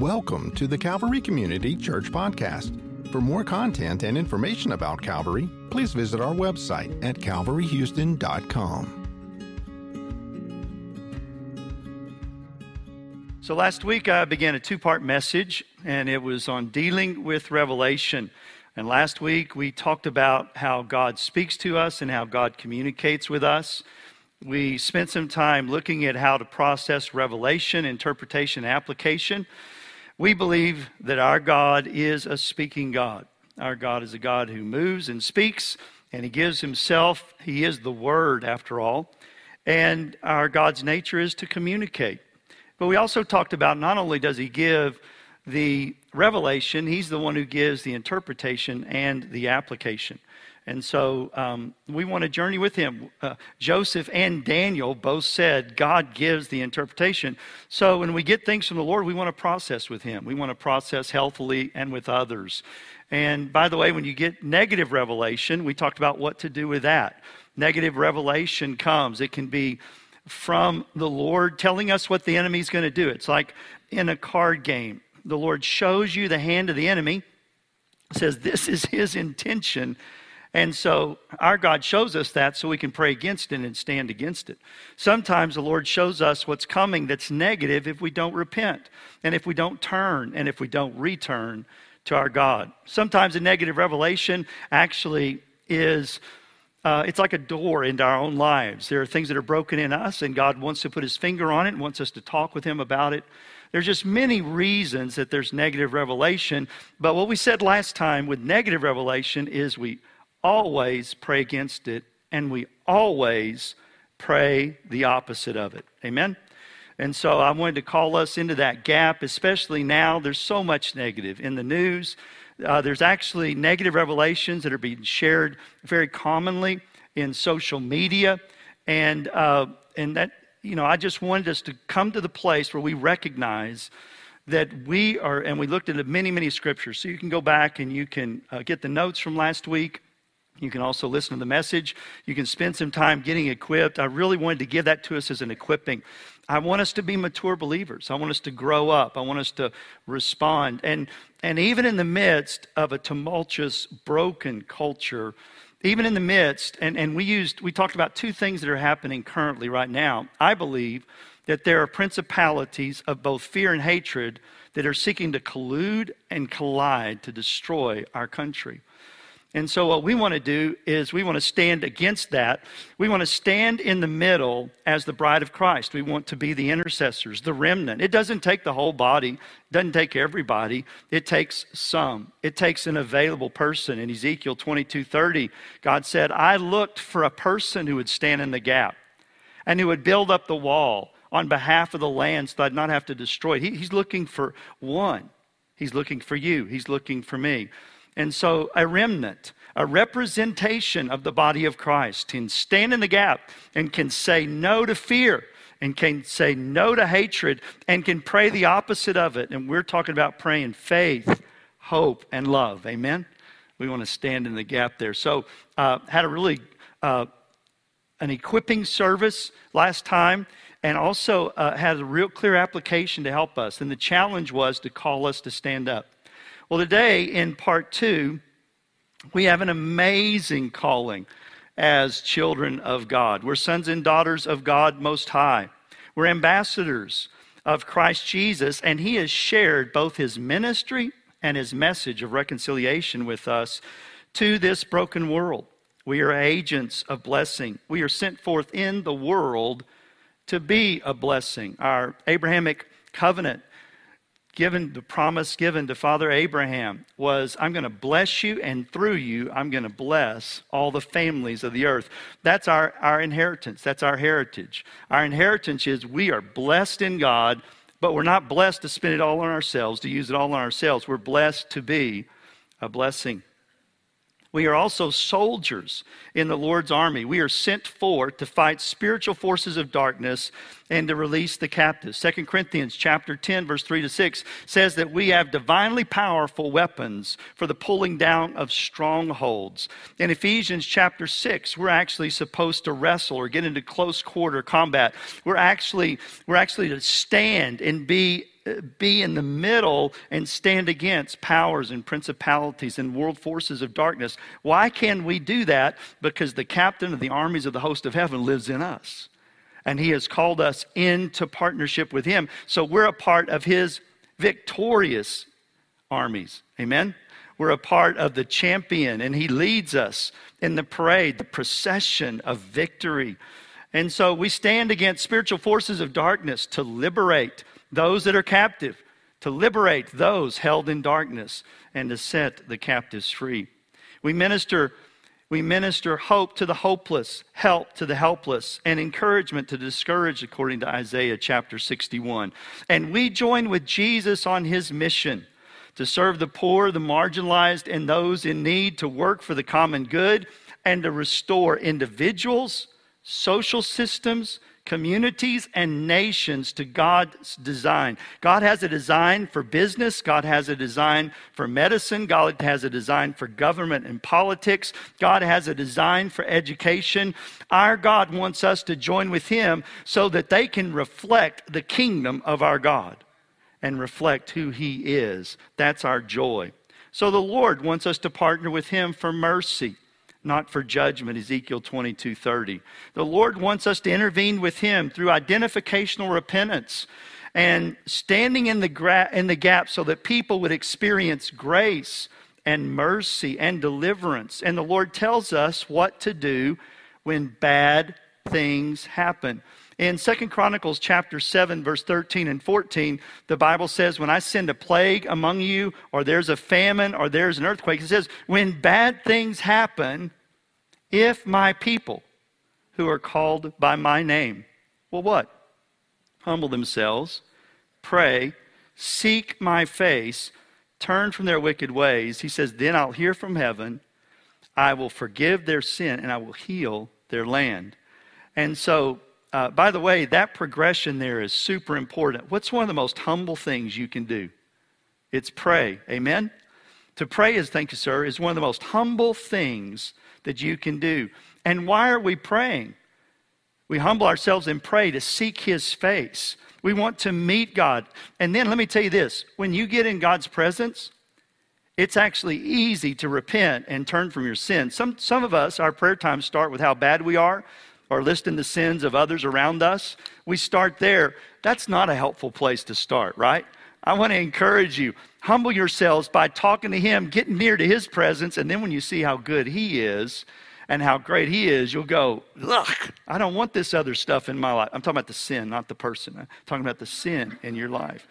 Welcome to the Calvary Community Church Podcast. For more content and information about Calvary, please visit our website at calvaryhouston.com. So, last week I began a two part message, and it was on dealing with revelation. And last week we talked about how God speaks to us and how God communicates with us. We spent some time looking at how to process revelation, interpretation, application. We believe that our God is a speaking God. Our God is a God who moves and speaks, and He gives Himself. He is the Word, after all. And our God's nature is to communicate. But we also talked about not only does He give the revelation, He's the one who gives the interpretation and the application. And so um, we want to journey with him. Uh, Joseph and Daniel both said God gives the interpretation. So when we get things from the Lord, we want to process with him. We want to process healthily and with others. And by the way, when you get negative revelation, we talked about what to do with that. Negative revelation comes, it can be from the Lord telling us what the enemy's going to do. It's like in a card game. The Lord shows you the hand of the enemy, says this is his intention and so our God shows us that so we can pray against it and stand against it. Sometimes the Lord shows us what's coming that's negative if we don't repent and if we don't turn and if we don't return to our God. Sometimes a negative revelation actually is. Uh, it's like a door into our own lives. There are things that are broken in us, and God wants to put His finger on it and wants us to talk with Him about it. There's just many reasons that there's negative revelation. But what we said last time with negative revelation is we always pray against it, and we always pray the opposite of it. Amen? And so I wanted to call us into that gap, especially now. There's so much negative in the news. Uh, there's actually negative revelations that are being shared very commonly in social media. And, uh, and that, you know, I just wanted us to come to the place where we recognize that we are, and we looked at many, many scriptures. So you can go back and you can uh, get the notes from last week you can also listen to the message. You can spend some time getting equipped. I really wanted to give that to us as an equipping. I want us to be mature believers. I want us to grow up. I want us to respond. And, and even in the midst of a tumultuous, broken culture, even in the midst, and, and we used, we talked about two things that are happening currently right now. I believe that there are principalities of both fear and hatred that are seeking to collude and collide to destroy our country. And so, what we want to do is we want to stand against that. We want to stand in the middle as the bride of Christ. We want to be the intercessors, the remnant. It doesn't take the whole body, it doesn't take everybody. It takes some. It takes an available person. In Ezekiel 22 30, God said, I looked for a person who would stand in the gap and who would build up the wall on behalf of the land so I'd not have to destroy it. He, he's looking for one. He's looking for you. He's looking for me. And so, a remnant, a representation of the body of Christ, can stand in the gap and can say no to fear and can say no to hatred and can pray the opposite of it. And we're talking about praying faith, hope, and love. Amen? We want to stand in the gap there. So, uh, had a really uh, an equipping service last time and also uh, had a real clear application to help us. And the challenge was to call us to stand up. Well, today in part two, we have an amazing calling as children of God. We're sons and daughters of God Most High. We're ambassadors of Christ Jesus, and He has shared both His ministry and His message of reconciliation with us to this broken world. We are agents of blessing. We are sent forth in the world to be a blessing. Our Abrahamic covenant given, the promise given to Father Abraham was, I'm going to bless you, and through you, I'm going to bless all the families of the earth. That's our, our inheritance. That's our heritage. Our inheritance is we are blessed in God, but we're not blessed to spend it all on ourselves, to use it all on ourselves. We're blessed to be a blessing. We are also soldiers in the Lord's army. We are sent forth to fight spiritual forces of darkness and to release the captives. 2 Corinthians chapter 10 verse 3 to 6 says that we have divinely powerful weapons for the pulling down of strongholds. In Ephesians chapter 6, we're actually supposed to wrestle or get into close quarter combat. We're actually we're actually to stand and be Uh, be in the middle and stand against powers and principalities and world forces of darkness. Why can we do that? Because the captain of the armies of the host of heaven lives in us. And he has called us into partnership with him. So we're a part of his victorious armies. Amen? We're a part of the champion, and he leads us in the parade, the procession of victory. And so we stand against spiritual forces of darkness to liberate those that are captive, to liberate those held in darkness, and to set the captives free. We minister, we minister hope to the hopeless, help to the helpless, and encouragement to the discouraged, according to Isaiah chapter 61. And we join with Jesus on his mission to serve the poor, the marginalized, and those in need, to work for the common good, and to restore individuals, social systems, communities and nations to God's design. God has a design for business, God has a design for medicine, God has a design for government and politics, God has a design for education. Our God wants us to join with Him so that they can reflect the kingdom of our God and reflect who He is. That's our joy. So the Lord wants us to partner with Him for mercy not for judgment ezekiel 22 30 the lord wants us to intervene with him through identificational repentance and standing in the, gra- in the gap so that people would experience grace and mercy and deliverance. And the lord tells us what to do when bad things happen in Second Chronicles chapter 7, verse 13 and 14, the Bible says, When I send a plague among you, or there's a famine, or there's an earthquake, it says, When bad things happen, if my people who are called by my name will what? Humble themselves, pray, seek my face, turn from their wicked ways, he says, Then I'll hear from heaven, I will forgive their sin, and I will heal their land. And so uh, by the way, that progression there is super important. What's one of the most humble things you can do? It's pray. Amen? To pray is, thank you, sir, is one of the most humble things that you can do. And why are we praying? We humble ourselves and pray to seek His face. We want to meet God. And then let me tell you this when you get in God's presence, it's actually easy to repent and turn from your sins. Some, some of us, our prayer times start with how bad we are or listing the sins of others around us, we start there. That's not a helpful place to start, right? I want to encourage you. Humble yourselves by talking to Him, getting near to His presence, and then when you see how good He is and how great He is, you'll go, Look, I don't want this other stuff in my life. I'm talking about the sin, not the person. I'm talking about the sin in your life.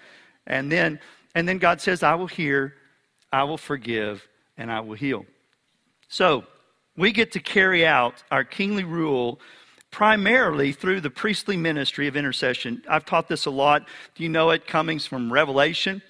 And then, and then God says, I will hear, I will forgive, and I will heal. So we get to carry out our kingly rule primarily through the priestly ministry of intercession. I've taught this a lot. Do you know it? Coming from Revelation.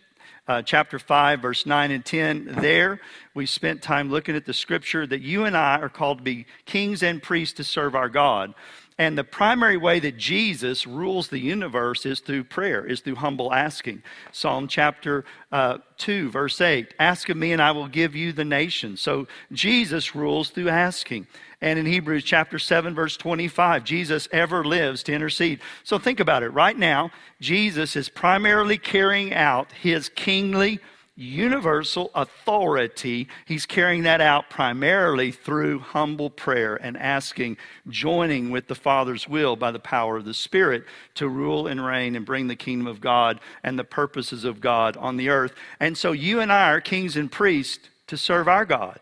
Uh, chapter 5, verse 9 and 10. There, we spent time looking at the scripture that you and I are called to be kings and priests to serve our God. And the primary way that Jesus rules the universe is through prayer, is through humble asking. Psalm chapter uh, 2, verse 8 Ask of me, and I will give you the nations. So Jesus rules through asking. And in Hebrews chapter 7, verse 25, Jesus ever lives to intercede. So think about it. Right now, Jesus is primarily carrying out his kingly universal authority. He's carrying that out primarily through humble prayer and asking, joining with the Father's will by the power of the Spirit to rule and reign and bring the kingdom of God and the purposes of God on the earth. And so you and I are kings and priests to serve our God.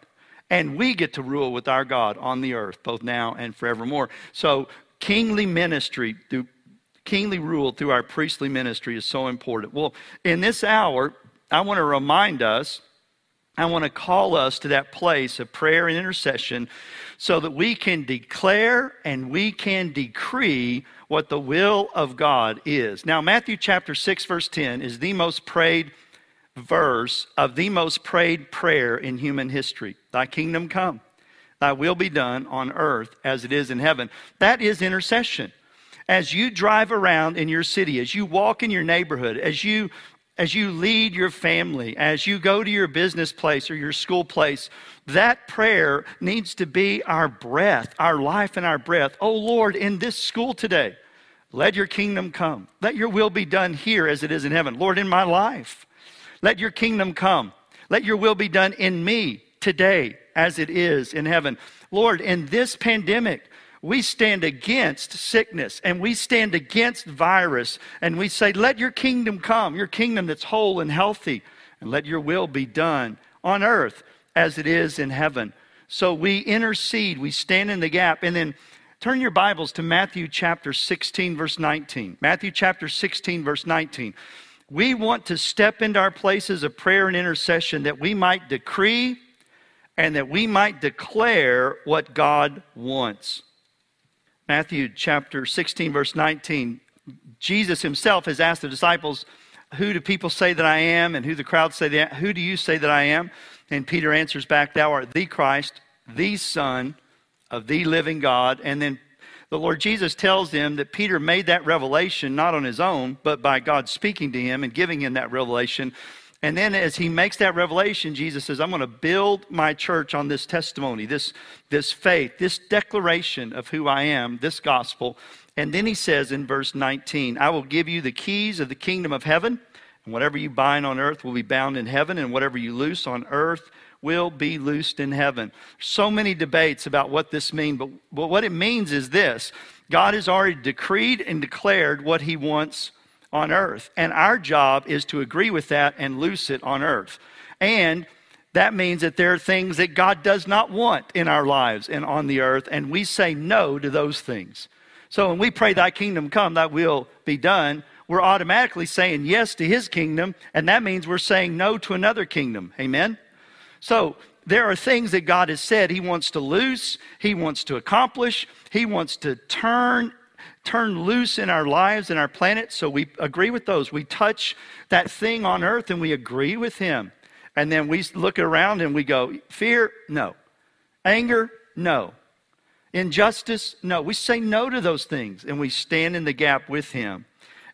And we get to rule with our God on the earth, both now and forevermore. So, kingly ministry through kingly rule through our priestly ministry is so important. Well, in this hour, I want to remind us, I want to call us to that place of prayer and intercession so that we can declare and we can decree what the will of God is. Now, Matthew chapter 6, verse 10 is the most prayed verse of the most prayed prayer in human history Thy kingdom come, thy will be done on earth as it is in heaven. That is intercession. as you drive around in your city, as you walk in your neighborhood, as you as you lead your family, as you go to your business place or your school place, that prayer needs to be our breath, our life and our breath. Oh Lord, in this school today, let your kingdom come. Let your will be done here as it is in heaven. Lord, in my life, let your kingdom come. Let your will be done in me today as it is in heaven. Lord, in this pandemic, we stand against sickness and we stand against virus and we say, Let your kingdom come, your kingdom that's whole and healthy, and let your will be done on earth as it is in heaven. So we intercede, we stand in the gap, and then turn your Bibles to Matthew chapter 16, verse 19. Matthew chapter 16, verse 19. We want to step into our places of prayer and intercession that we might decree and that we might declare what God wants. Matthew chapter 16, verse 19, Jesus himself has asked the disciples, Who do people say that I am? And who the crowd say that Who do you say that I am? And Peter answers back, Thou art the Christ, the Son of the living God. And then the Lord Jesus tells him that Peter made that revelation not on his own, but by God speaking to him and giving him that revelation. And then as he makes that revelation, Jesus says, I'm going to build my church on this testimony, this, this faith, this declaration of who I am, this gospel. And then he says in verse 19, I will give you the keys of the kingdom of heaven, and whatever you bind on earth will be bound in heaven, and whatever you loose on earth will be loosed in heaven. So many debates about what this means, but, but what it means is this God has already decreed and declared what he wants on earth. And our job is to agree with that and loose it on earth. And that means that there are things that God does not want in our lives and on the earth, and we say no to those things. So when we pray, Thy kingdom come, Thy will be done, we're automatically saying yes to His kingdom, and that means we're saying no to another kingdom. Amen? So there are things that God has said He wants to loose, He wants to accomplish, He wants to turn turn loose in our lives and our planet. So we agree with those. We touch that thing on earth and we agree with Him. And then we look around and we go, fear, no. Anger, no. Injustice, no. We say no to those things and we stand in the gap with Him.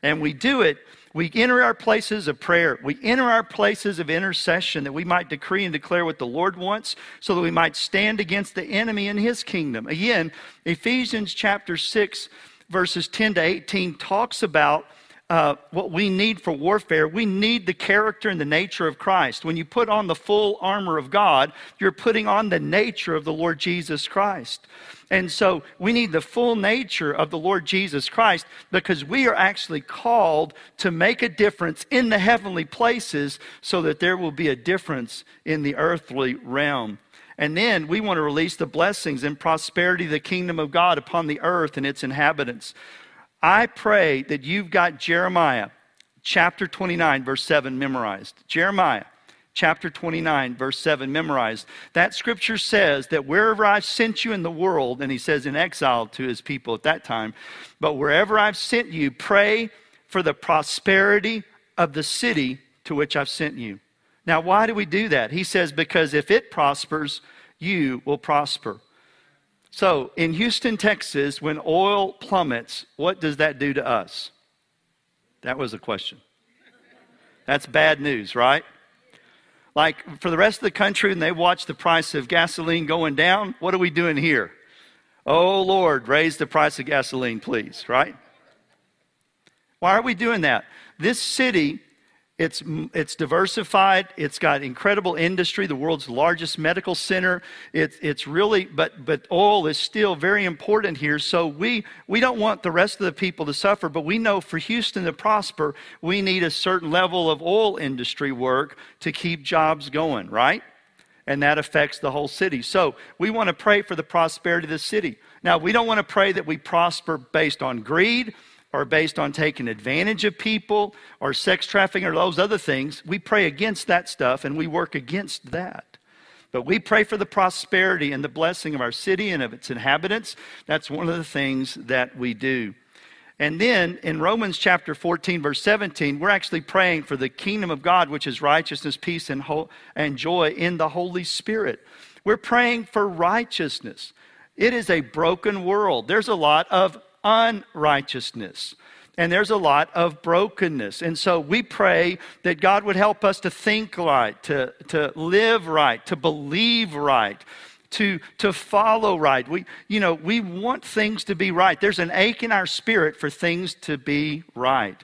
And we do it we enter our places of prayer. We enter our places of intercession that we might decree and declare what the Lord wants so that we might stand against the enemy in his kingdom. Again, Ephesians chapter 6 verses 10 to 18 talks about uh, what we need for warfare. We need the character and the nature of Christ. When you put on the full armor of God, you're putting on the nature of the Lord Jesus Christ. And so we need the full nature of the Lord Jesus Christ because we are actually called to make a difference in the heavenly places so that there will be a difference in the earthly realm. And then we want to release the blessings and prosperity of the kingdom of God upon the earth and its inhabitants. I pray that you've got Jeremiah chapter 29, verse 7 memorized. Jeremiah chapter 29, verse 7 memorized. That scripture says that wherever I've sent you in the world, and he says in exile to his people at that time, but wherever I've sent you, pray for the prosperity of the city to which I've sent you. Now, why do we do that? He says, because if it prospers, you will prosper. So, in Houston, Texas, when oil plummets, what does that do to us? That was a question. That's bad news, right? Like for the rest of the country, when they watch the price of gasoline going down, what are we doing here? Oh, Lord, raise the price of gasoline, please, right? Why are we doing that? This city it's, it's diversified. It's got incredible industry, the world's largest medical center. It, it's really, but, but oil is still very important here. So we, we don't want the rest of the people to suffer, but we know for Houston to prosper, we need a certain level of oil industry work to keep jobs going, right? And that affects the whole city. So we want to pray for the prosperity of the city. Now, we don't want to pray that we prosper based on greed or based on taking advantage of people or sex trafficking or those other things, we pray against that stuff and we work against that. But we pray for the prosperity and the blessing of our city and of its inhabitants. That's one of the things that we do. And then in Romans chapter 14, verse 17, we're actually praying for the kingdom of God, which is righteousness, peace, and, ho- and joy in the Holy Spirit. We're praying for righteousness. It is a broken world. There's a lot of unrighteousness. And there's a lot of brokenness. And so we pray that God would help us to think right, to, to live right, to believe right, to, to follow right. We, you know, we want things to be right. There's an ache in our spirit for things to be right.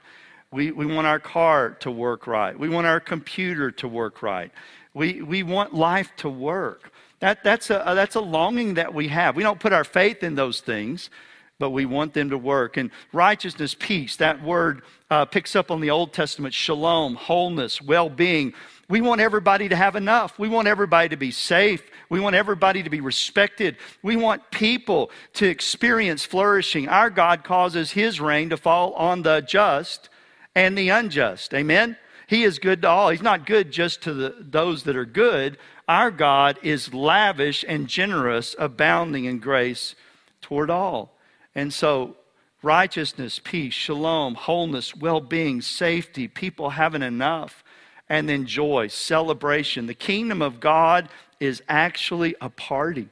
We, we want our car to work right. We want our computer to work right. We, we want life to work. That, that's, a, that's a longing that we have. We don't put our faith in those things, but we want them to work. And righteousness, peace, that word uh, picks up on the Old Testament shalom, wholeness, well being. We want everybody to have enough. We want everybody to be safe. We want everybody to be respected. We want people to experience flourishing. Our God causes his rain to fall on the just and the unjust. Amen? He is good to all. He's not good just to the, those that are good. Our God is lavish and generous, abounding in grace toward all. And so, righteousness, peace, shalom, wholeness, well being, safety, people having enough, and then joy, celebration. The kingdom of God is actually a party.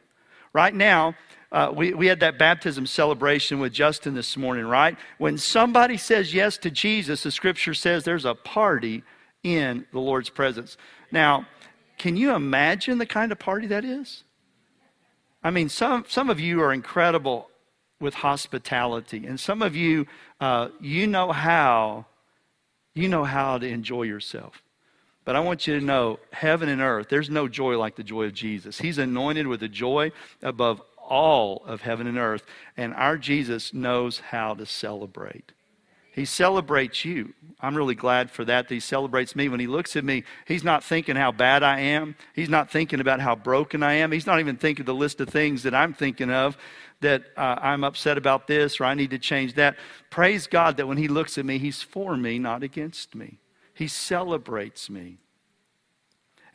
Right now, uh, we, we had that baptism celebration with Justin this morning, right? When somebody says yes to Jesus, the scripture says there's a party in the Lord's presence. Now, can you imagine the kind of party that is? I mean, some, some of you are incredible with hospitality, and some of you, uh, you know how, you know how to enjoy yourself. But I want you to know, heaven and earth, there's no joy like the joy of Jesus. He's anointed with a joy above all of heaven and earth. And our Jesus knows how to celebrate. He celebrates you. I'm really glad for that, that he celebrates me. When he looks at me, he's not thinking how bad I am. He's not thinking about how broken I am. He's not even thinking the list of things that I'm thinking of that uh, I'm upset about this or I need to change that. Praise God that when he looks at me, he's for me, not against me. He celebrates me.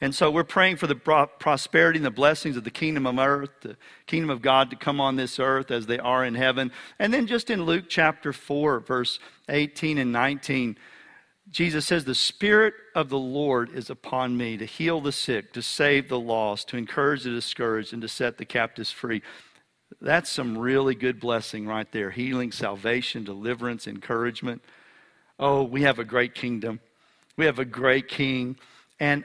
And so we're praying for the prosperity and the blessings of the kingdom of earth, the kingdom of God to come on this earth as they are in heaven. And then just in Luke chapter 4, verse 18 and 19, Jesus says, The Spirit of the Lord is upon me to heal the sick, to save the lost, to encourage the discouraged, and to set the captives free. That's some really good blessing right there healing, salvation, deliverance, encouragement. Oh, we have a great kingdom. We have a great king. And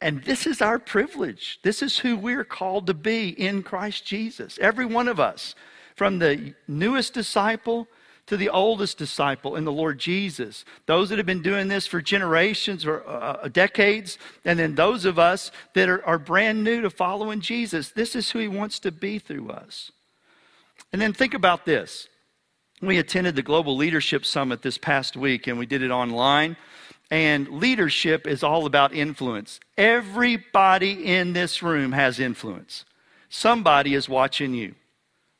and this is our privilege. This is who we're called to be in Christ Jesus. Every one of us, from the newest disciple to the oldest disciple in the Lord Jesus. Those that have been doing this for generations or uh, uh, decades, and then those of us that are, are brand new to following Jesus. This is who He wants to be through us. And then think about this. We attended the Global Leadership Summit this past week, and we did it online. And leadership is all about influence. Everybody in this room has influence. Somebody is watching you.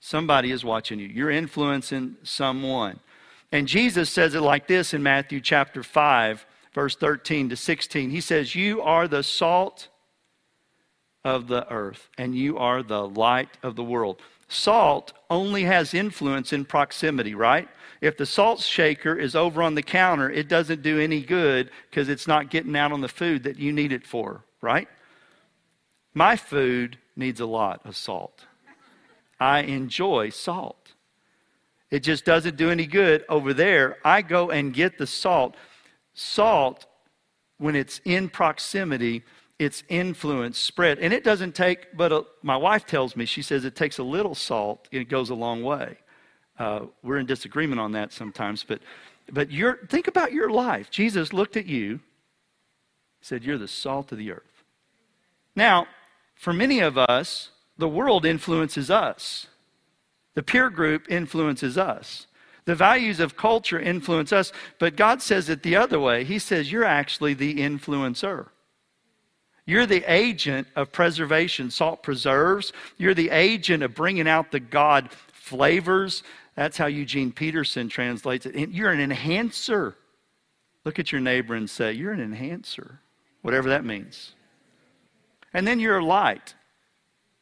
Somebody is watching you. You're influencing someone. And Jesus says it like this in Matthew chapter 5, verse 13 to 16. He says, You are the salt of the earth, and you are the light of the world. Salt only has influence in proximity, right? If the salt shaker is over on the counter, it doesn't do any good because it's not getting out on the food that you need it for, right? My food needs a lot of salt. I enjoy salt. It just doesn't do any good over there. I go and get the salt. Salt, when it's in proximity, its influence spread. And it doesn't take, but a, my wife tells me, she says it takes a little salt it goes a long way. Uh, we're in disagreement on that sometimes, but, but you think about your life. Jesus looked at you, said, You're the salt of the earth. Now, for many of us, the world influences us, the peer group influences us. The values of culture influence us, but God says it the other way. He says, You're actually the influencer. You're the agent of preservation. Salt preserves. You're the agent of bringing out the God flavors that's how Eugene Peterson translates it. You're an enhancer. Look at your neighbor and say, You're an enhancer, whatever that means. And then you're a light.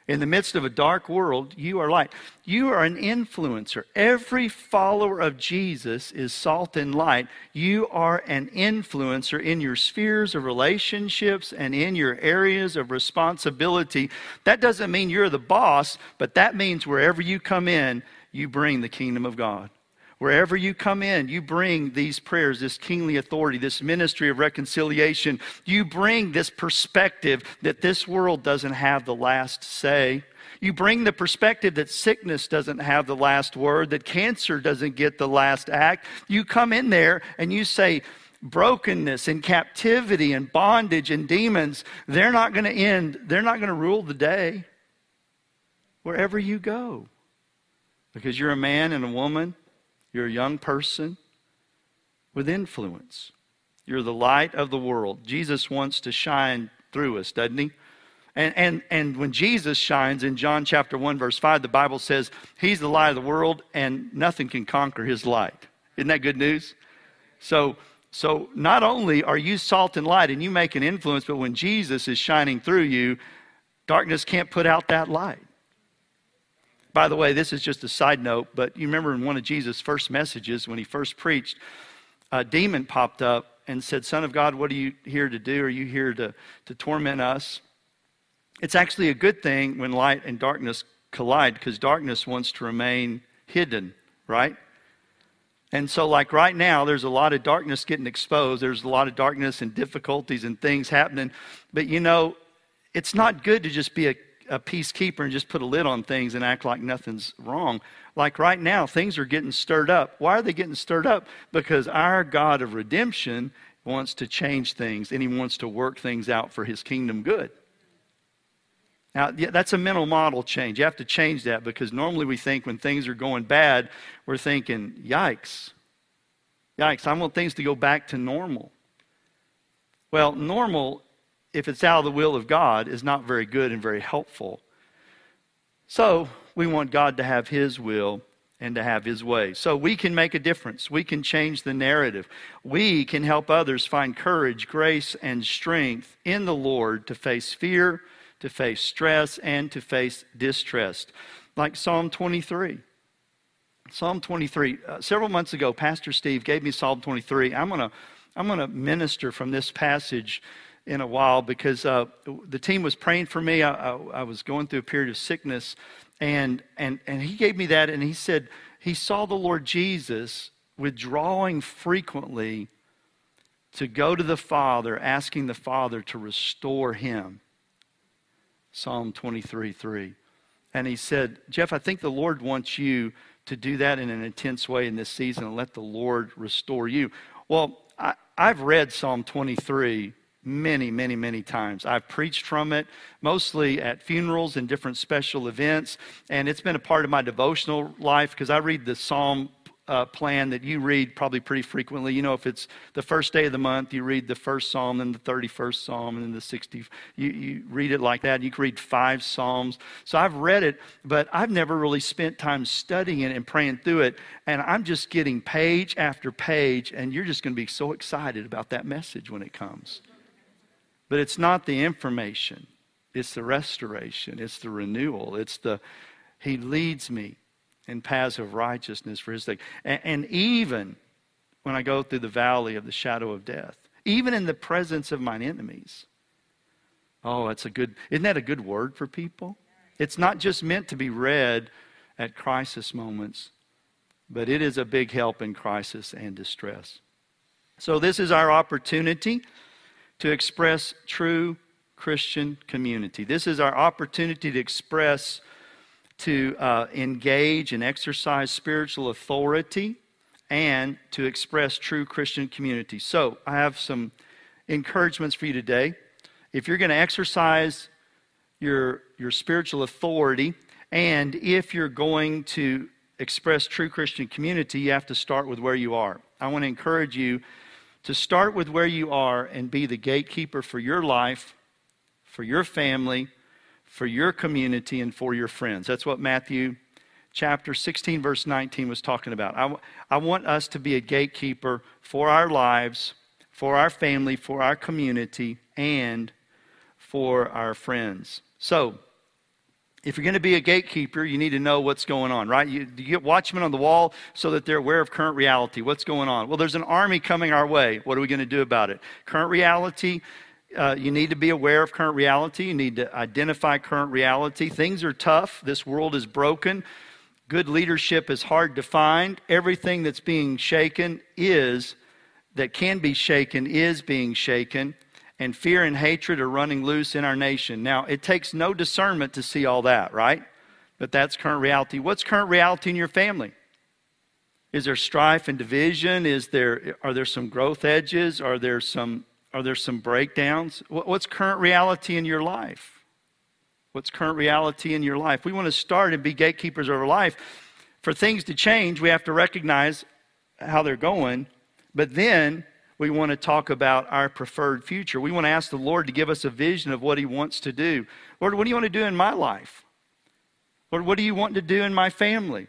In the midst of a dark world, you are light. You are an influencer. Every follower of Jesus is salt and light. You are an influencer in your spheres of relationships and in your areas of responsibility. That doesn't mean you're the boss, but that means wherever you come in, you bring the kingdom of God. Wherever you come in, you bring these prayers, this kingly authority, this ministry of reconciliation. You bring this perspective that this world doesn't have the last say. You bring the perspective that sickness doesn't have the last word, that cancer doesn't get the last act. You come in there and you say, brokenness and captivity and bondage and demons, they're not going to end, they're not going to rule the day wherever you go. Because you're a man and a woman you're a young person with influence. You're the light of the world. Jesus wants to shine through us, doesn't he? And, and, and when Jesus shines in John chapter 1, verse 5, the Bible says he's the light of the world and nothing can conquer his light. Isn't that good news? So, so not only are you salt and light and you make an influence, but when Jesus is shining through you, darkness can't put out that light. By the way, this is just a side note, but you remember in one of Jesus' first messages when he first preached, a demon popped up and said, Son of God, what are you here to do? Are you here to, to torment us? It's actually a good thing when light and darkness collide because darkness wants to remain hidden, right? And so, like right now, there's a lot of darkness getting exposed. There's a lot of darkness and difficulties and things happening. But you know, it's not good to just be a a peacekeeper and just put a lid on things and act like nothing's wrong. Like right now, things are getting stirred up. Why are they getting stirred up? Because our God of redemption wants to change things and he wants to work things out for his kingdom good. Now, that's a mental model change. You have to change that because normally we think when things are going bad, we're thinking, yikes, yikes, I want things to go back to normal. Well, normal if it's out of the will of God, is not very good and very helpful. So we want God to have His will and to have His way. So we can make a difference. We can change the narrative. We can help others find courage, grace, and strength in the Lord to face fear, to face stress, and to face distress. Like Psalm 23. Psalm 23. Uh, several months ago, Pastor Steve gave me Psalm 23. I'm going to I'm going to minister from this passage in a while because uh, the team was praying for me. I, I, I, was going through a period of sickness, and, and, and he gave me that, and he said he saw the Lord Jesus withdrawing frequently to go to the Father, asking the Father to restore him. Psalm 23 3. And he said, Jeff, I think the Lord wants you to do that in an intense way in this season and let the Lord restore you. Well, I, I've read Psalm 23 many, many, many times. I've preached from it, mostly at funerals and different special events, and it's been a part of my devotional life because I read the Psalm uh, plan that you read probably pretty frequently. You know, if it's the first day of the month, you read the first psalm, then the 31st psalm, and then the 60th. You, you read it like that. You can read five psalms. So I've read it, but I've never really spent time studying it and praying through it. And I'm just getting page after page, and you're just going to be so excited about that message when it comes. But it's not the information, it's the restoration, it's the renewal, it's the, He leads me in paths of righteousness for His sake. And, and even when I go through the valley of the shadow of death, even in the presence of mine enemies. Oh, that's a good, isn't that a good word for people? It's not just meant to be read at crisis moments, but it is a big help in crisis and distress. So, this is our opportunity to express true Christian community. This is our opportunity to express, to uh, engage and exercise spiritual authority, and to express true Christian community. So, I have some encouragements for you today. If you're going to exercise your, your spiritual authority, and if you're going to express true Christian community, you have to start with where you are. I want to encourage you to start with where you are and be the gatekeeper for your life, for your family, for your community, and for your friends. That's what Matthew chapter 16, verse 19 was talking about. I, I want us to be a gatekeeper for our lives, for our family, for our community, and for our friends. So, if you're going to be a gatekeeper, you need to know what's going on, right? You, you, get watchmen on the wall so that they're aware of current reality. What's going on? Well, there's an army coming our way. What are we going to do about it? Current reality, uh, you need to be aware of current reality. You need to identify current reality. Things are tough. This world is broken. Good leadership is hard to find. Everything that's being shaken is, that can be shaken, is being shaken. And fear and hatred are running loose in our nation. Now, it takes no discernment to see all that, right? But that's current reality. What's current reality in your family? Is there strife and division? Is there, are there some growth edges? Are there some, are there some breakdowns? What's current reality in your life? What's current reality in your life? We want to start and be gatekeepers of our life. For things to change, we have to recognize how they're going, but then we want to talk about our preferred future. We want to ask the Lord to give us a vision of what He wants to do. Lord, what do you want to do in my life? Lord, what do you want to do in my family?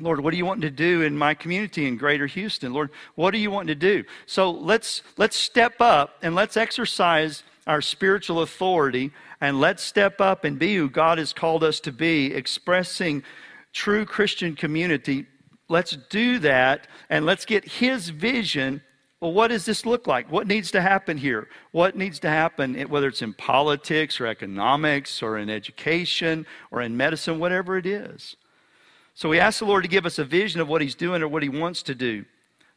Lord, what do you want to do in my community in Greater Houston? Lord, what do you want to do? So let's let's step up and let's exercise our spiritual authority and let's step up and be who God has called us to be, expressing true Christian community. Let's do that and let's get his vision well, what does this look like? What needs to happen here? What needs to happen, whether it's in politics or economics or in education or in medicine, whatever it is? So we ask the Lord to give us a vision of what He's doing or what He wants to do.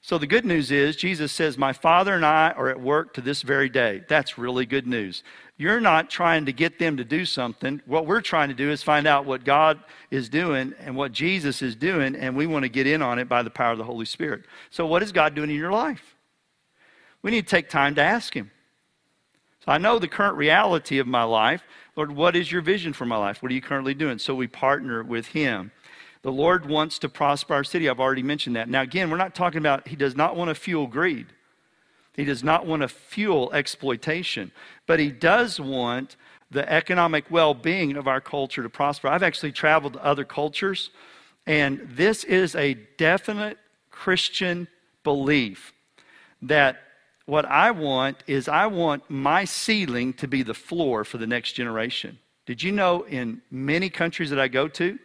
So the good news is, Jesus says, My Father and I are at work to this very day. That's really good news. You're not trying to get them to do something. What we're trying to do is find out what God is doing and what Jesus is doing, and we want to get in on it by the power of the Holy Spirit. So, what is God doing in your life? We need to take time to ask Him. So, I know the current reality of my life. Lord, what is your vision for my life? What are you currently doing? So, we partner with Him. The Lord wants to prosper our city. I've already mentioned that. Now, again, we're not talking about He does not want to fuel greed, He does not want to fuel exploitation, but He does want the economic well being of our culture to prosper. I've actually traveled to other cultures, and this is a definite Christian belief that what I want is I want my ceiling to be the floor for the next generation. Did you know in many countries that I go to,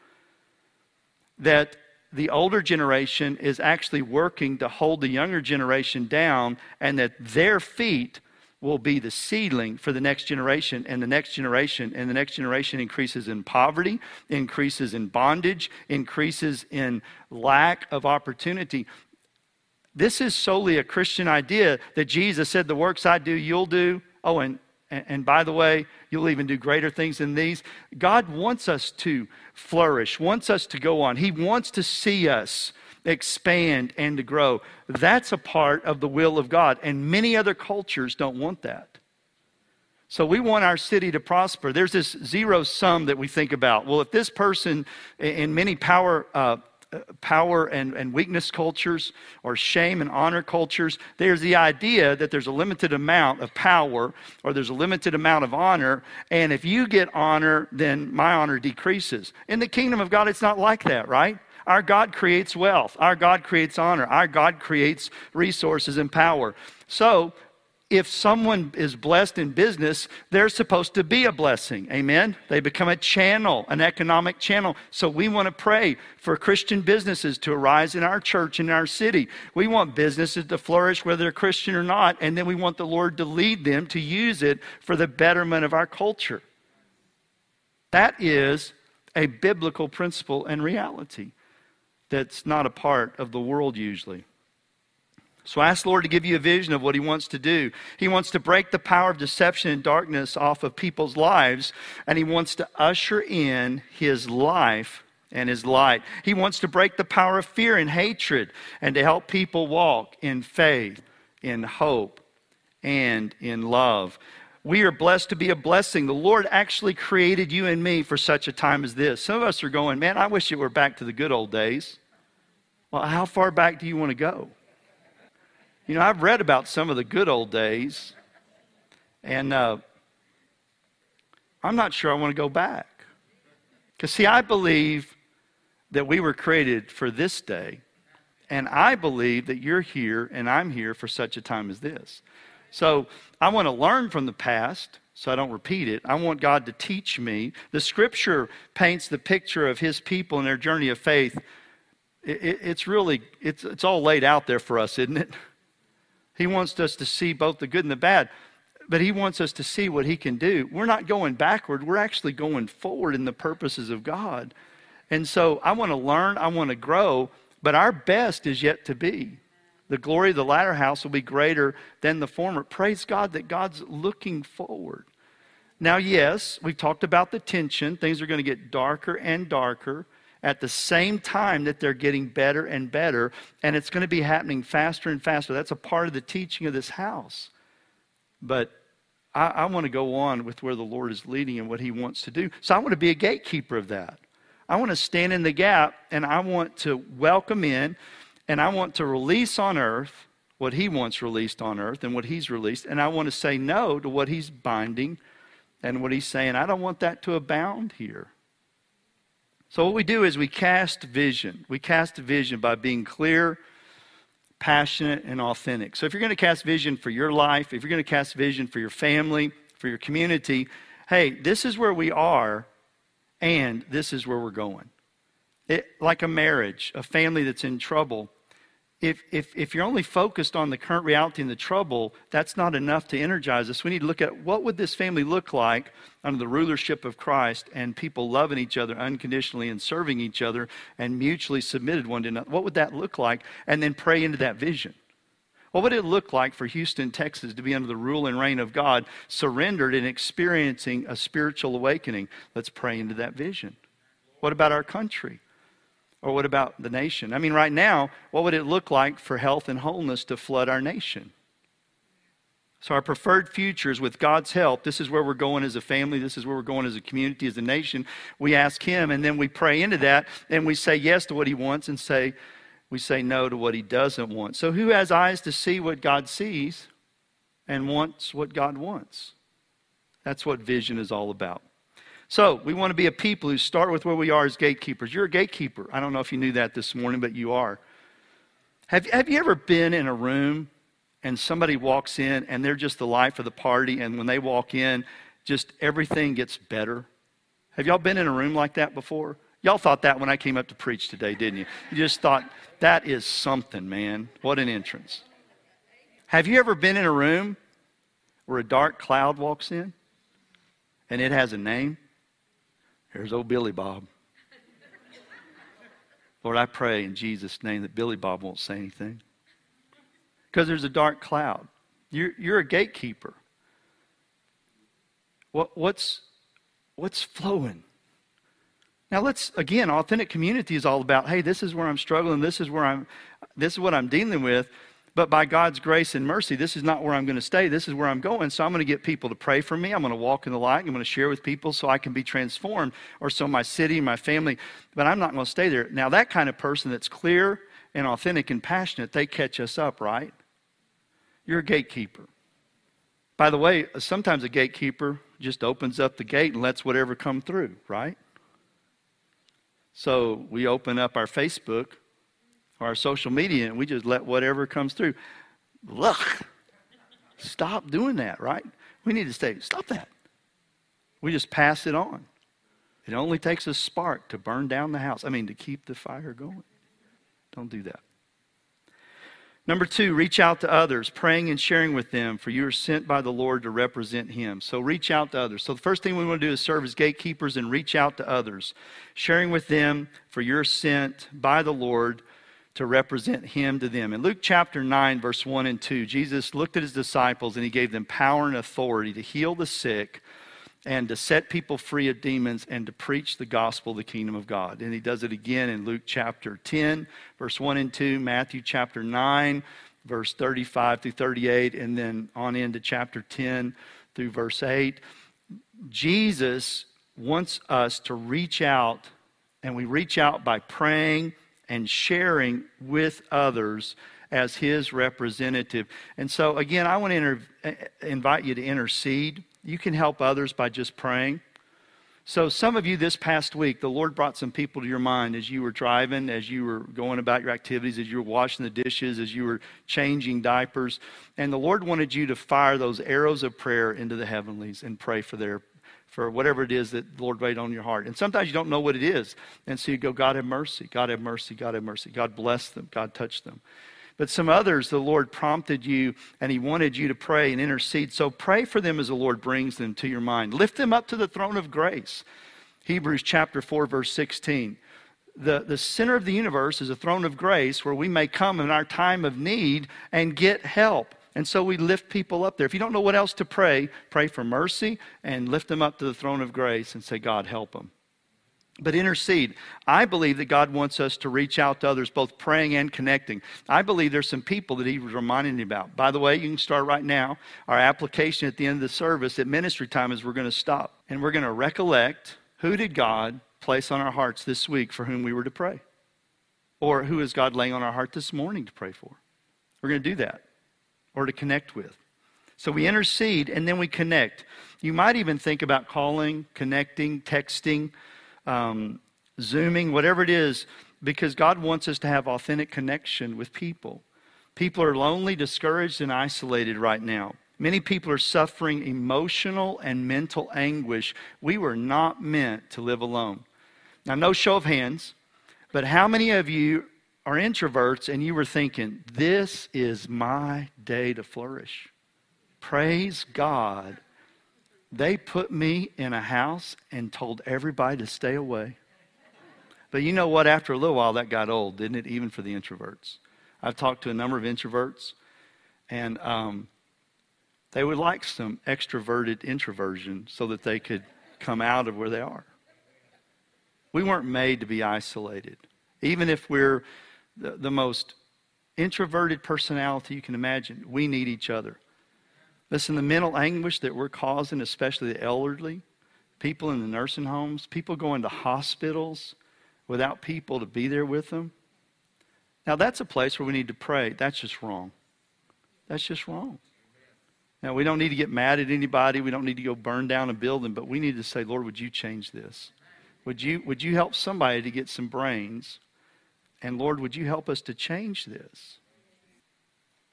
that the older generation is actually working to hold the younger generation down and that their feet will be the seedling for the next generation and the next generation and the next generation increases in poverty increases in bondage increases in lack of opportunity this is solely a christian idea that jesus said the works i do you'll do oh and and, by the way, you'll even do greater things than these. God wants us to flourish, wants us to go on. He wants to see us expand and to grow. That's a part of the will of God. And many other cultures don't want that. So we want our city to prosper. There's this zero sum that we think about. Well, if this person in many power uh, power and, and weakness cultures or shame and honor cultures, there's the idea that there's a limited amount of power or there's a limited amount of honor. And if you get honor, then my honor decreases. In the kingdom of God, it's not like that, right? Our God creates wealth. Our God creates honor. Our God creates resources and power. So if someone is blessed in business, they're supposed to be a blessing. Amen? They become a channel, an economic channel. So we want to pray for Christian businesses to arise in our church, and in our city. We want businesses to flourish whether they're Christian or not, and then we want the Lord to lead them to use it for the betterment of our culture. That is a biblical principle and reality that's not a part of the world usually. So I ask the Lord to give you a vision of what He wants to do. He wants to break the power of deception and darkness off of people's lives, and He wants to usher in His life and His light. He wants to break the power of fear and hatred and to help people walk in faith, in hope, and in love. We are blessed to be a blessing. The Lord actually created you and me for such a time as this. Some of us are going, man, I wish it were back to the good old days. Well, how far back do you want to go? You know, I've read about some of the good old days, and uh, I'm not sure I want to go back. Because, see, I believe that we were created for this day, and I believe that you're here and I'm here for such a time as this. So, I want to learn from the past so I don't repeat it. I want God to teach me. The scripture paints the picture of his people and their journey of faith. It, it, it's really, it's, it's all laid out there for us, isn't it? He wants us to see both the good and the bad, but He wants us to see what He can do. We're not going backward, we're actually going forward in the purposes of God. And so I want to learn, I want to grow, but our best is yet to be. The glory of the latter house will be greater than the former. Praise God that God's looking forward. Now, yes, we've talked about the tension. Things are going to get darker and darker at the same time that they're getting better and better, and it's going to be happening faster and faster. That's a part of the teaching of this house. But I, I want to go on with where the Lord is leading and what He wants to do. So I want to be a gatekeeper of that. I want to stand in the gap and I want to welcome in and I want to release on earth what He wants released on earth and what He's released. And I want to say no to what He's binding and what He's saying. I don't want that to abound here. So, what we do is we cast vision. We cast vision by being clear, passionate, and authentic. So, if you're going to cast vision for your life, if you're going to cast vision for your family, for your community, hey, this is where we are, and this is where we're going. It, like a marriage, a family that's in trouble, if, if, if you're only focused on the current reality and the trouble, that's not enough to energize us. We need to look at what would this family look like under the rulership of Christ and people loving each other unconditionally and serving each other and mutually submitted one to another. What would that look like? And then pray into that vision. What would it look like for Houston, Texas to be under the rule and reign of God, surrendered and experiencing a spiritual awakening? Let's pray into that vision. What about our country? Or what about the nation? I mean, right now, what would it look like for health and wholeness to flood our nation? So, our preferred futures, with God's help, this is where we're going as a family, this is where we're going as a community, as a nation. We ask Him, and then we pray into that, and we say yes to what He wants, and say, we say no to what He doesn't want. So, who has eyes to see what God sees and wants what God wants? That's what vision is all about. So, we want to be a people who start with where we are as gatekeepers. You're a gatekeeper. I don't know if you knew that this morning, but you are. Have, have you ever been in a room and somebody walks in and they're just the life of the party, and when they walk in, just everything gets better? Have y'all been in a room like that before? Y'all thought that when I came up to preach today, didn't you? You just thought, that is something, man. What an entrance. Have you ever been in a room where a dark cloud walks in and it has a name? Here's old Billy Bob. Lord, I pray in Jesus' name that Billy Bob won't say anything. Because there's a dark cloud. You're, you're a gatekeeper. What, what's, what's flowing? Now let's again, authentic community is all about, hey, this is where I'm struggling, this is where I'm this is what I'm dealing with. But by God's grace and mercy, this is not where I'm going to stay. This is where I'm going. So I'm going to get people to pray for me. I'm going to walk in the light. I'm going to share with people so I can be transformed, or so my city, my family. But I'm not going to stay there. Now, that kind of person that's clear and authentic and passionate, they catch us up, right? You're a gatekeeper. By the way, sometimes a gatekeeper just opens up the gate and lets whatever come through, right? So we open up our Facebook our social media and we just let whatever comes through. Look, stop doing that, right? We need to say, stop that. We just pass it on. It only takes a spark to burn down the house. I mean, to keep the fire going. Don't do that. Number two, reach out to others, praying and sharing with them, for you are sent by the Lord to represent Him. So reach out to others. So the first thing we want to do is serve as gatekeepers and reach out to others, sharing with them, for you're sent by the Lord to represent him to them. In Luke chapter 9, verse 1 and 2, Jesus looked at his disciples and he gave them power and authority to heal the sick and to set people free of demons and to preach the gospel of the kingdom of God. And he does it again in Luke chapter 10, verse 1 and 2, Matthew chapter 9, verse 35 through 38, and then on into chapter 10 through verse 8. Jesus wants us to reach out, and we reach out by praying and sharing with others as his representative. And so, again, I want to inter- eh, invite you to intercede. You can help others by just praying. So, some of you this past week, the Lord brought some people to your mind as you were driving, as you were going about your activities, as you were washing the dishes, as you were changing diapers. And the Lord wanted you to fire those arrows of prayer into the heavenlies and pray for their for whatever it is that the Lord laid on your heart. And sometimes you don't know what it is. And so you go, God have mercy, God have mercy, God have mercy. God bless them, God touch them. But some others, the Lord prompted you and He wanted you to pray and intercede. So pray for them as the Lord brings them to your mind. Lift them up to the throne of grace. Hebrews chapter 4, verse 16. the, the center of the universe is a throne of grace where we may come in our time of need and get help. And so we lift people up there. If you don't know what else to pray, pray for mercy and lift them up to the throne of grace and say, God, help them. But intercede. I believe that God wants us to reach out to others, both praying and connecting. I believe there's some people that He was reminding me about. By the way, you can start right now. Our application at the end of the service at ministry time is we're going to stop and we're going to recollect who did God place on our hearts this week for whom we were to pray? Or who is God laying on our heart this morning to pray for? We're going to do that or to connect with. So we intercede and then we connect. You might even think about calling, connecting, texting, um, Zooming, whatever it is, because God wants us to have authentic connection with people. People are lonely, discouraged, and isolated right now. Many people are suffering emotional and mental anguish. We were not meant to live alone. Now, no show of hands, but how many of you are introverts and you were thinking, this is my day to flourish? Praise God. They put me in a house and told everybody to stay away. But you know what? After a little while, that got old, didn't it? Even for the introverts. I've talked to a number of introverts, and um, they would like some extroverted introversion so that they could come out of where they are. We weren't made to be isolated. Even if we're the, the most introverted personality you can imagine, we need each other. Listen, the mental anguish that we're causing, especially the elderly, people in the nursing homes, people going to hospitals without people to be there with them. Now, that's a place where we need to pray. That's just wrong. That's just wrong. Now, we don't need to get mad at anybody. We don't need to go burn down a building, but we need to say, Lord, would you change this? Would you, would you help somebody to get some brains? And Lord, would you help us to change this?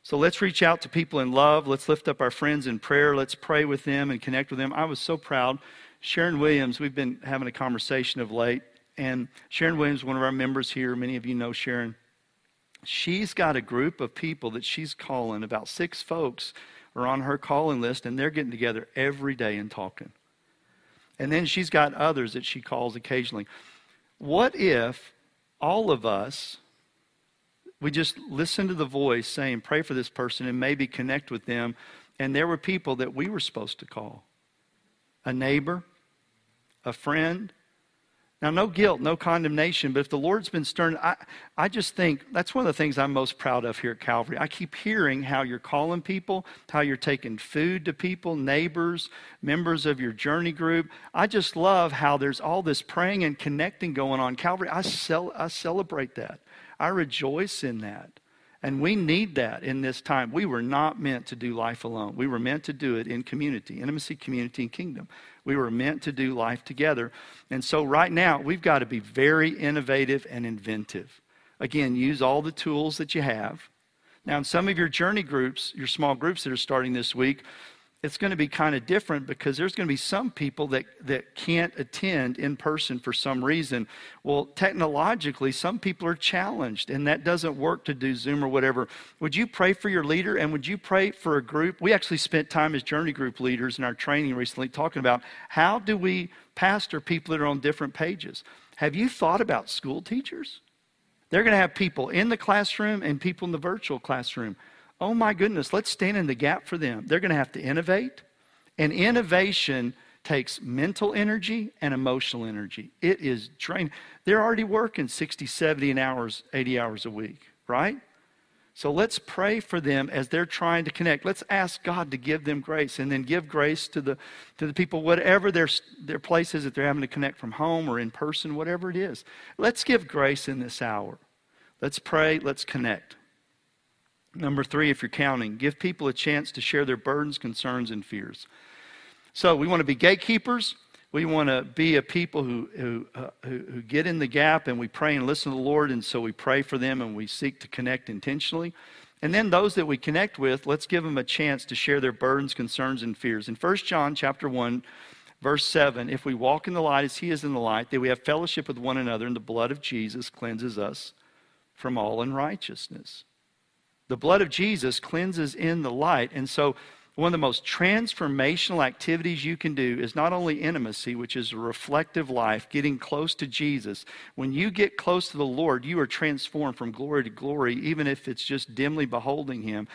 So let's reach out to people in love. Let's lift up our friends in prayer. Let's pray with them and connect with them. I was so proud. Sharon Williams, we've been having a conversation of late. And Sharon Williams, one of our members here, many of you know Sharon. She's got a group of people that she's calling. About six folks are on her calling list, and they're getting together every day and talking. And then she's got others that she calls occasionally. What if all of us, we just listen to the voice saying, pray for this person and maybe connect with them, and there were people that we were supposed to call. A neighbor, a friend, now, no guilt, no condemnation, but if the Lord's been stern, I, I just think that's one of the things I'm most proud of here at Calvary. I keep hearing how you're calling people, how you're taking food to people, neighbors, members of your journey group. I just love how there's all this praying and connecting going on. Calvary, I, cel- I celebrate that. I rejoice in that. And we need that in this time. We were not meant to do life alone. We were meant to do it in community, intimacy, community, and kingdom. We were meant to do life together. And so, right now, we've got to be very innovative and inventive. Again, use all the tools that you have. Now, in some of your journey groups, your small groups that are starting this week, it's going to be kind of different because there's going to be some people that, that can't attend in person for some reason. Well, technologically, some people are challenged, and that doesn't work to do Zoom or whatever. Would you pray for your leader and would you pray for a group? We actually spent time as journey group leaders in our training recently talking about how do we pastor people that are on different pages. Have you thought about school teachers? They're going to have people in the classroom and people in the virtual classroom oh my goodness, let's stand in the gap for them. They're going to have to innovate. And innovation takes mental energy and emotional energy. It is drained. They're already working 60, 70 and hours, 80 hours a week, right? So let's pray for them as they're trying to connect. Let's ask God to give them grace and then give grace to the, to the people, whatever their, their place is that they're having to connect from home or in person, whatever it is. Let's give grace in this hour. Let's pray. Let's connect. Number three, if you're counting, give people a chance to share their burdens, concerns, and fears. So we want to be gatekeepers. We want to be a people who, who, uh, who, who, get in the gap and we pray and listen to the Lord. And so we pray for them and we seek to connect intentionally. And then those that we connect with, let's give them a chance to share their burdens, concerns, and fears. In 1 John chapter 1, verse 7, if we walk in the light as he is in the light, that we have fellowship with one another, and the blood of Jesus cleanses us from all unrighteousness. The blood of Jesus cleanses in the light. And so one of the most transformational activities you can do is not only intimacy, which is a reflective life, getting close to Jesus. When you get close to the Lord, you are transformed from glory to glory, even if it's just dimly beholding Him.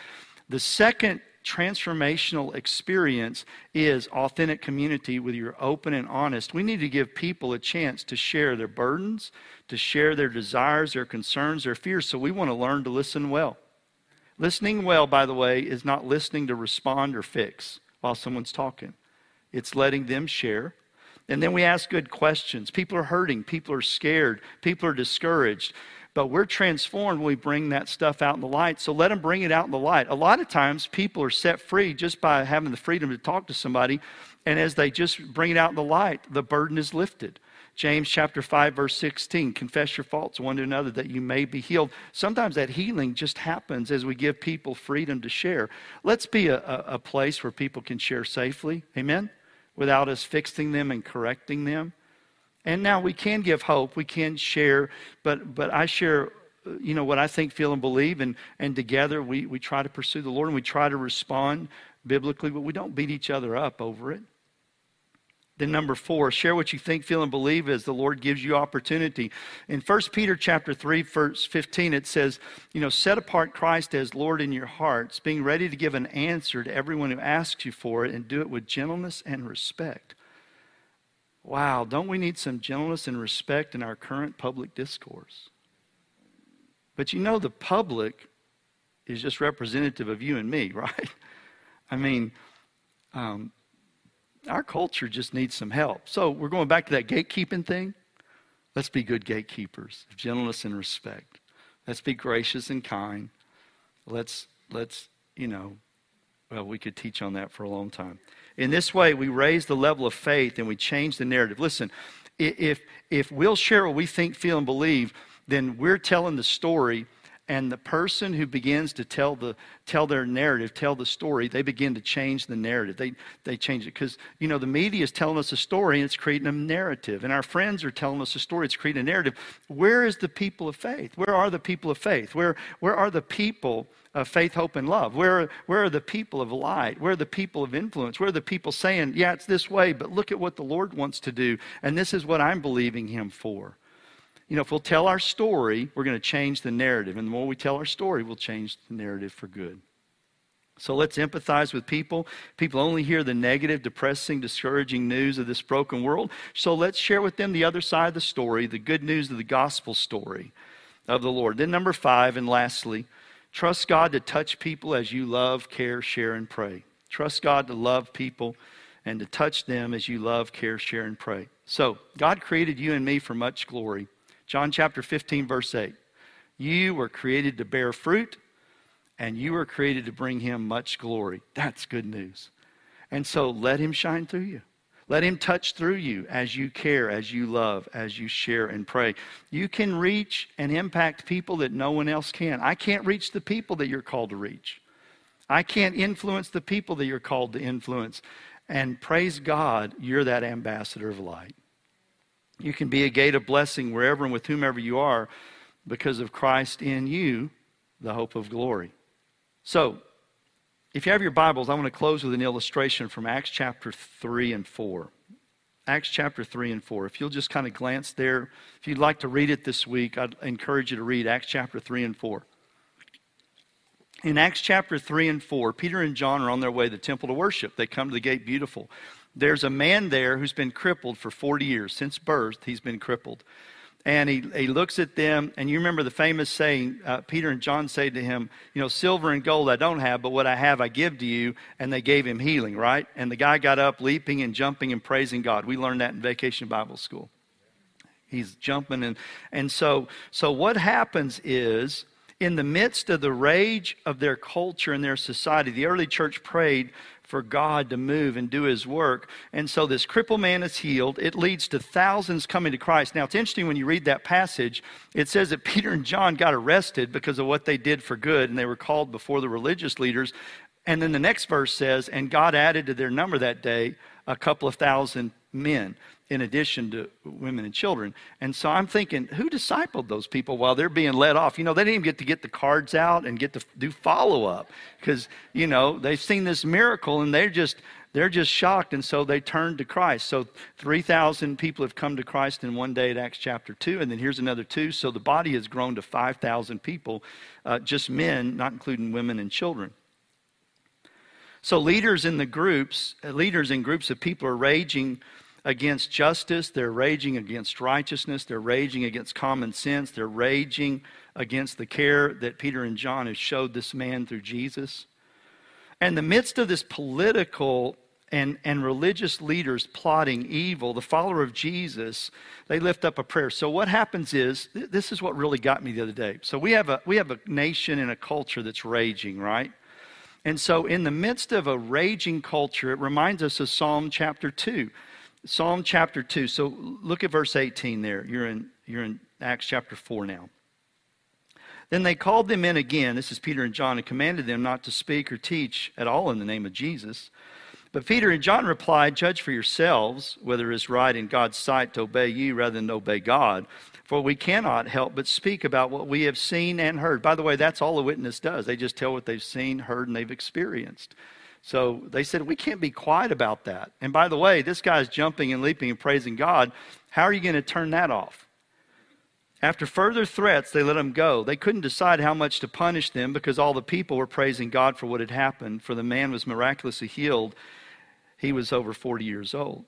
The second transformational experience is authentic community with your open and honest. We need to give people a chance to share their burdens, to share their desires, their concerns, their fears. So we want to learn to listen well. Listening well, by the way, is not listening to respond or fix while someone's talking, it's letting them share. And then we ask good questions. People are hurting, people are scared, people are discouraged. But we're transformed when we bring that stuff out in the light. So let them bring it out in the light. A lot of times, people are set free just by having the freedom to talk to somebody. And as they just bring it out in the light, the burden is lifted. James chapter 5 verse 16, confess your faults one to another that you may be healed. Sometimes that healing just happens as we give people freedom to share. Let's be a, a, place where people can share safely. Amen? Without us fixing them and correcting them. And now we can give hope, we can share, but but I share uh, you know what I think, feel, and believe, and and together we we try to pursue the Lord and we try to respond biblically, but we don't beat each other up over it. Then number four, share what you think, feel, and believe as the Lord gives you opportunity. In 1 Peter chapter 3, verse 15, it says, you know, set apart Christ as Lord in your hearts, being ready to give an answer to everyone who asks you for it, and do it with gentleness and respect. Wow, don't we need some gentleness and respect in our current public discourse? But you know, the public is just representative of you and me, right? I mean, um, our culture just needs some help. So we're going back to that gatekeeping thing. Let's be good gatekeepers of gentleness and respect. Let's be gracious and kind. Let's let's, you know, well, we could teach on that for a long time. In this way, we raise the level of faith and we change the narrative. Listen, if if we'll share what we think, feel, and believe, then we're telling the story and the person who begins to tell the tell their narrative tell the story they begin to change the narrative. They they change it because you know the media is telling us a story and it's creating a narrative and our friends are telling us a story it's creating a narrative. Where is the people of faith? Where are the people of faith? Where where are the people of faith hope and love? Where where are the people of light? Where are the people of influence? Where are the people saying yeah it's this way but look at what the lord wants to do and this is what i'm believing him for you know, if we'll tell our story, we're going to change the narrative. And the more we tell our story, we'll change the narrative for good. So let's empathize with people. People only hear the negative, depressing, discouraging news of this broken world. So let's share with them the other side of the story, the good news of the gospel story of the Lord. Then, number five, and lastly, trust God to touch people as you love, care, share, and pray. Trust God to love people and to touch them as you love, care, share, and pray. So, God created you and me for much glory. John chapter 15, verse 8. You were created to bear fruit, and you were created to bring him much glory. That's good news. And so let him shine through you. Let him touch through you as you care, as you love, as you share and pray. You can reach and impact people that no one else can. I can't reach the people that you're called to reach. I can't influence the people that you're called to influence. And praise God, you're that ambassador of light. You can be a gate of blessing wherever and with whomever you are because of Christ in you, the hope of glory. So, if you have your Bibles, I want to close with an illustration from Acts chapter 3 and 4. Acts chapter 3 and 4. If you'll just kind of glance there, if you'd like to read it this week, I'd encourage you to read Acts chapter 3 and 4. In Acts chapter 3 and 4, Peter and John are on their way to the temple to worship. They come to the gate beautiful. There's a man there who's been crippled for 40 years. Since birth, he's been crippled. And he, he looks at them, and you remember the famous saying, uh, Peter and John say to him, You know, silver and gold I don't have, but what I have I give to you. And they gave him healing, right? And the guy got up, leaping and jumping and praising God. We learned that in vacation Bible school. He's jumping. And, and so, so what happens is, in the midst of the rage of their culture and their society, the early church prayed for God to move and do his work. And so this crippled man is healed. It leads to thousands coming to Christ. Now, it's interesting when you read that passage, it says that Peter and John got arrested because of what they did for good, and they were called before the religious leaders. And then the next verse says, And God added to their number that day a couple of thousand men. In addition to women and children. And so I'm thinking, who discipled those people while they're being let off? You know, they didn't even get to get the cards out and get to do follow up because, you know, they've seen this miracle and they're just. They're just shocked, and so they turned to Christ. So 3,000 people have come to Christ in one day at Acts chapter 2, and then here's another two. So the body has grown to 5,000 people, uh, just men, not including women and children. So leaders in the groups, leaders in groups of people are raging against justice, they're raging against righteousness, they're raging against common sense, they're raging against the care that Peter and John have showed this man through Jesus. In the midst of this political and, and religious leaders plotting evil, the follower of Jesus, they lift up a prayer. So what happens is, this is what really got me the other day. So we have a, we have a nation and a culture that's raging, right? And so in the midst of a raging culture, it reminds us of Psalm chapter 2. Psalm chapter 2. So look at verse 18 there. You're in, you're in Acts chapter 4 now. Then they called them in again. This is Peter and John, and commanded them not to speak or teach at all in the name of Jesus. But Peter and John replied, Judge for yourselves whether it is right in God's sight to obey you rather than obey God. For we cannot help but speak about what we have seen and heard. By the way, that's all a witness does. They just tell what they've seen, heard, and they've experienced. So they said, We can't be quiet about that. And by the way, this guy's jumping and leaping and praising God. How are you going to turn that off? After further threats, they let him go. They couldn't decide how much to punish them because all the people were praising God for what had happened, for the man was miraculously healed. He was over 40 years old.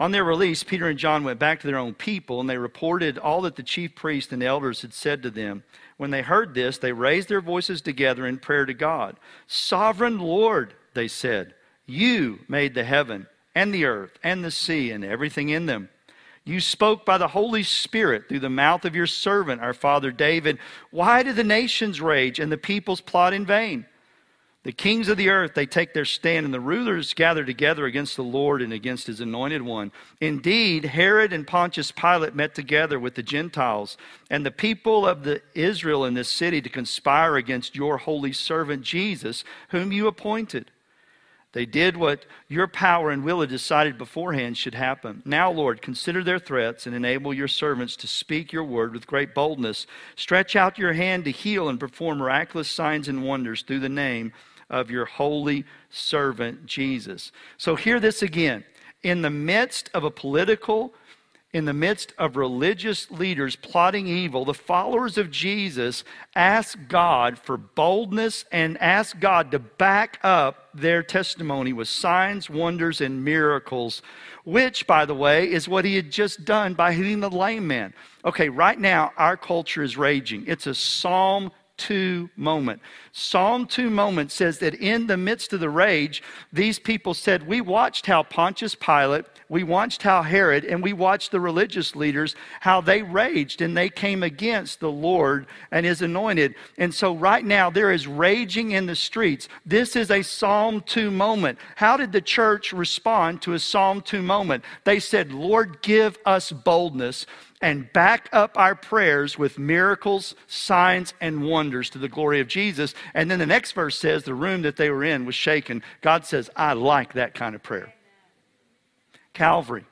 On their release, Peter and John went back to their own people, and they reported all that the chief priests and elders had said to them. When they heard this, they raised their voices together in prayer to God. Sovereign Lord, they said, you made the heaven and the earth and the sea and everything in them. You spoke by the Holy Spirit through the mouth of your servant, our father David. Why do the nations rage and the peoples plot in vain? The kings of the earth, they take their stand, and the rulers gather together against the Lord and against his anointed one. Indeed, Herod and Pontius Pilate met together with the Gentiles and the people of the Israel in this city to conspire against your holy servant Jesus, whom you appointed. They did what your power and will had decided beforehand should happen. Now, Lord, consider their threats and enable your servants to speak your word with great boldness. Stretch out your hand to heal and perform miraculous signs and wonders through the name of your holy servant Jesus. So, hear this again. In the midst of a political in the midst of religious leaders plotting evil, the followers of Jesus ask God for boldness and ask God to back up their testimony with signs, wonders, and miracles, which, by the way, is what he had just done by healing the lame man. Okay, right now, our culture is raging. It's a Psalm 2 moment. Psalm 2 moment says that in the midst of the rage, these people said, We watched how Pontius Pilate, we watched how Herod, and we watched the religious leaders, how they raged and they came against the Lord and his anointed. And so right now, there is raging in the streets. This is a Psalm 2 moment. How did the church respond to a Psalm 2 moment? They said, Lord, give us boldness and back up our prayers with miracles, signs, and wonders to the glory of Jesus. And then the next verse says the room that they were in was shaken. God says, I like that kind of prayer. Calvary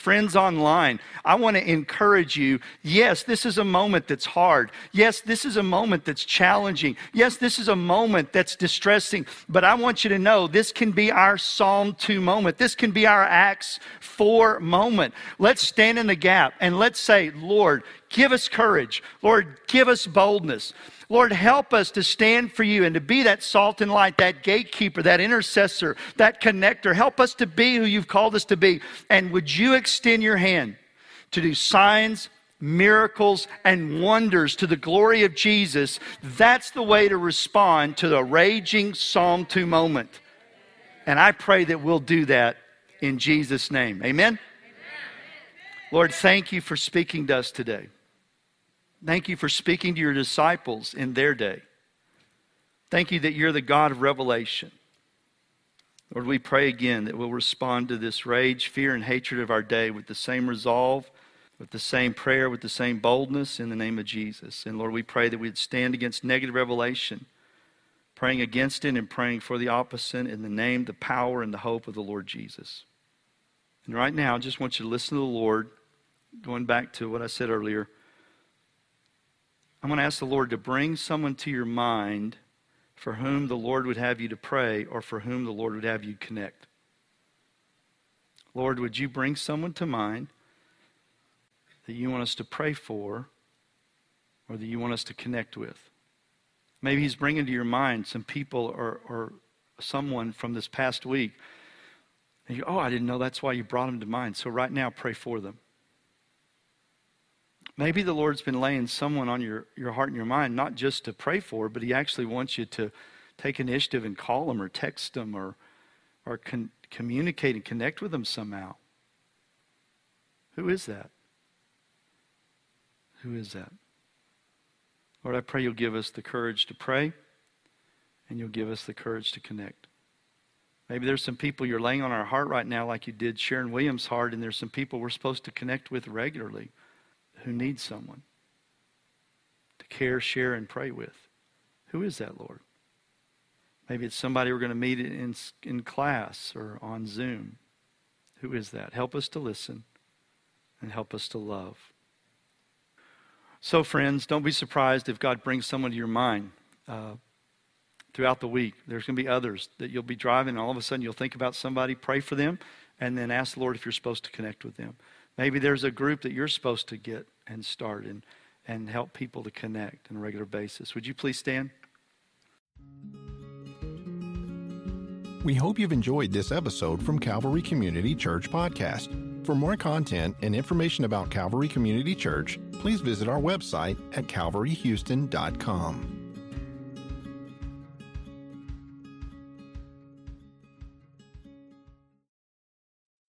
friends online, I want to encourage you. Yes, this is a moment that's hard. Yes, this is a moment that's challenging. Yes, this is a moment that's distressing. But I want you to know this can be our Psalm 2 moment. This can be our Acts 4 moment. Let's stand in the gap and let's say, Lord, give us courage. Lord, give us boldness. Lord, help us to stand for you and to be that salt and light, that gatekeeper, that intercessor, that connector. Help us to be who you've called us to be. And would you extend your hand to do signs, miracles, and wonders to the glory of Jesus? That's the way to respond to the raging Psalm 2 moment. And I pray that we'll do that in Jesus' name. Amen? Amen. Lord, thank you for speaking to us today. Thank you for speaking to your disciples in their day. Thank you that you're the God of revelation. Lord, we pray again that we'll respond to this rage, fear, and hatred of our day with the same resolve, with the same prayer, with the same boldness in the name of Jesus. And Lord, we pray that we'd stand against negative revelation, praying against it and praying for the opposite in the name, the power, and the hope of the Lord Jesus. And right now, I just want you to listen to the Lord, going back to what I said earlier. I'm going to ask the Lord to bring someone to your mind for whom the Lord would have you to pray or for whom the Lord would have you connect. Lord, would you bring someone to mind that you want us to pray for or that you want us to connect with? Maybe He's bringing to your mind some people or, or someone from this past week. And you oh, I didn't know that's why you brought them to mind. So right now, pray for them. Maybe the Lord's been laying someone on your, your heart and your mind, not just to pray for, but He actually wants you to take initiative and call them or text them or, or con- communicate and connect with them somehow. Who is that? Who is that? Lord, I pray you'll give us the courage to pray and you'll give us the courage to connect. Maybe there's some people you're laying on our heart right now, like you did Sharon Williams' heart, and there's some people we're supposed to connect with regularly who needs someone to care, share, and pray with. Who is that, Lord? Maybe it's somebody we're going to meet in, in class or on Zoom. Who is that? Help us to listen and help us to love. So, friends, don't be surprised if God brings someone to your mind uh, throughout the week. There's going to be others that you'll be driving, and all of a sudden you'll think about somebody, pray for them, and then ask the Lord if you're supposed to connect with them. Maybe there's a group that you're supposed to get and start and, and help people to connect on a regular basis. Would you please stand? We hope you've enjoyed this episode from Calvary Community Church Podcast. For more content and information about Calvary Community Church, please visit our website at calvaryhouston.com.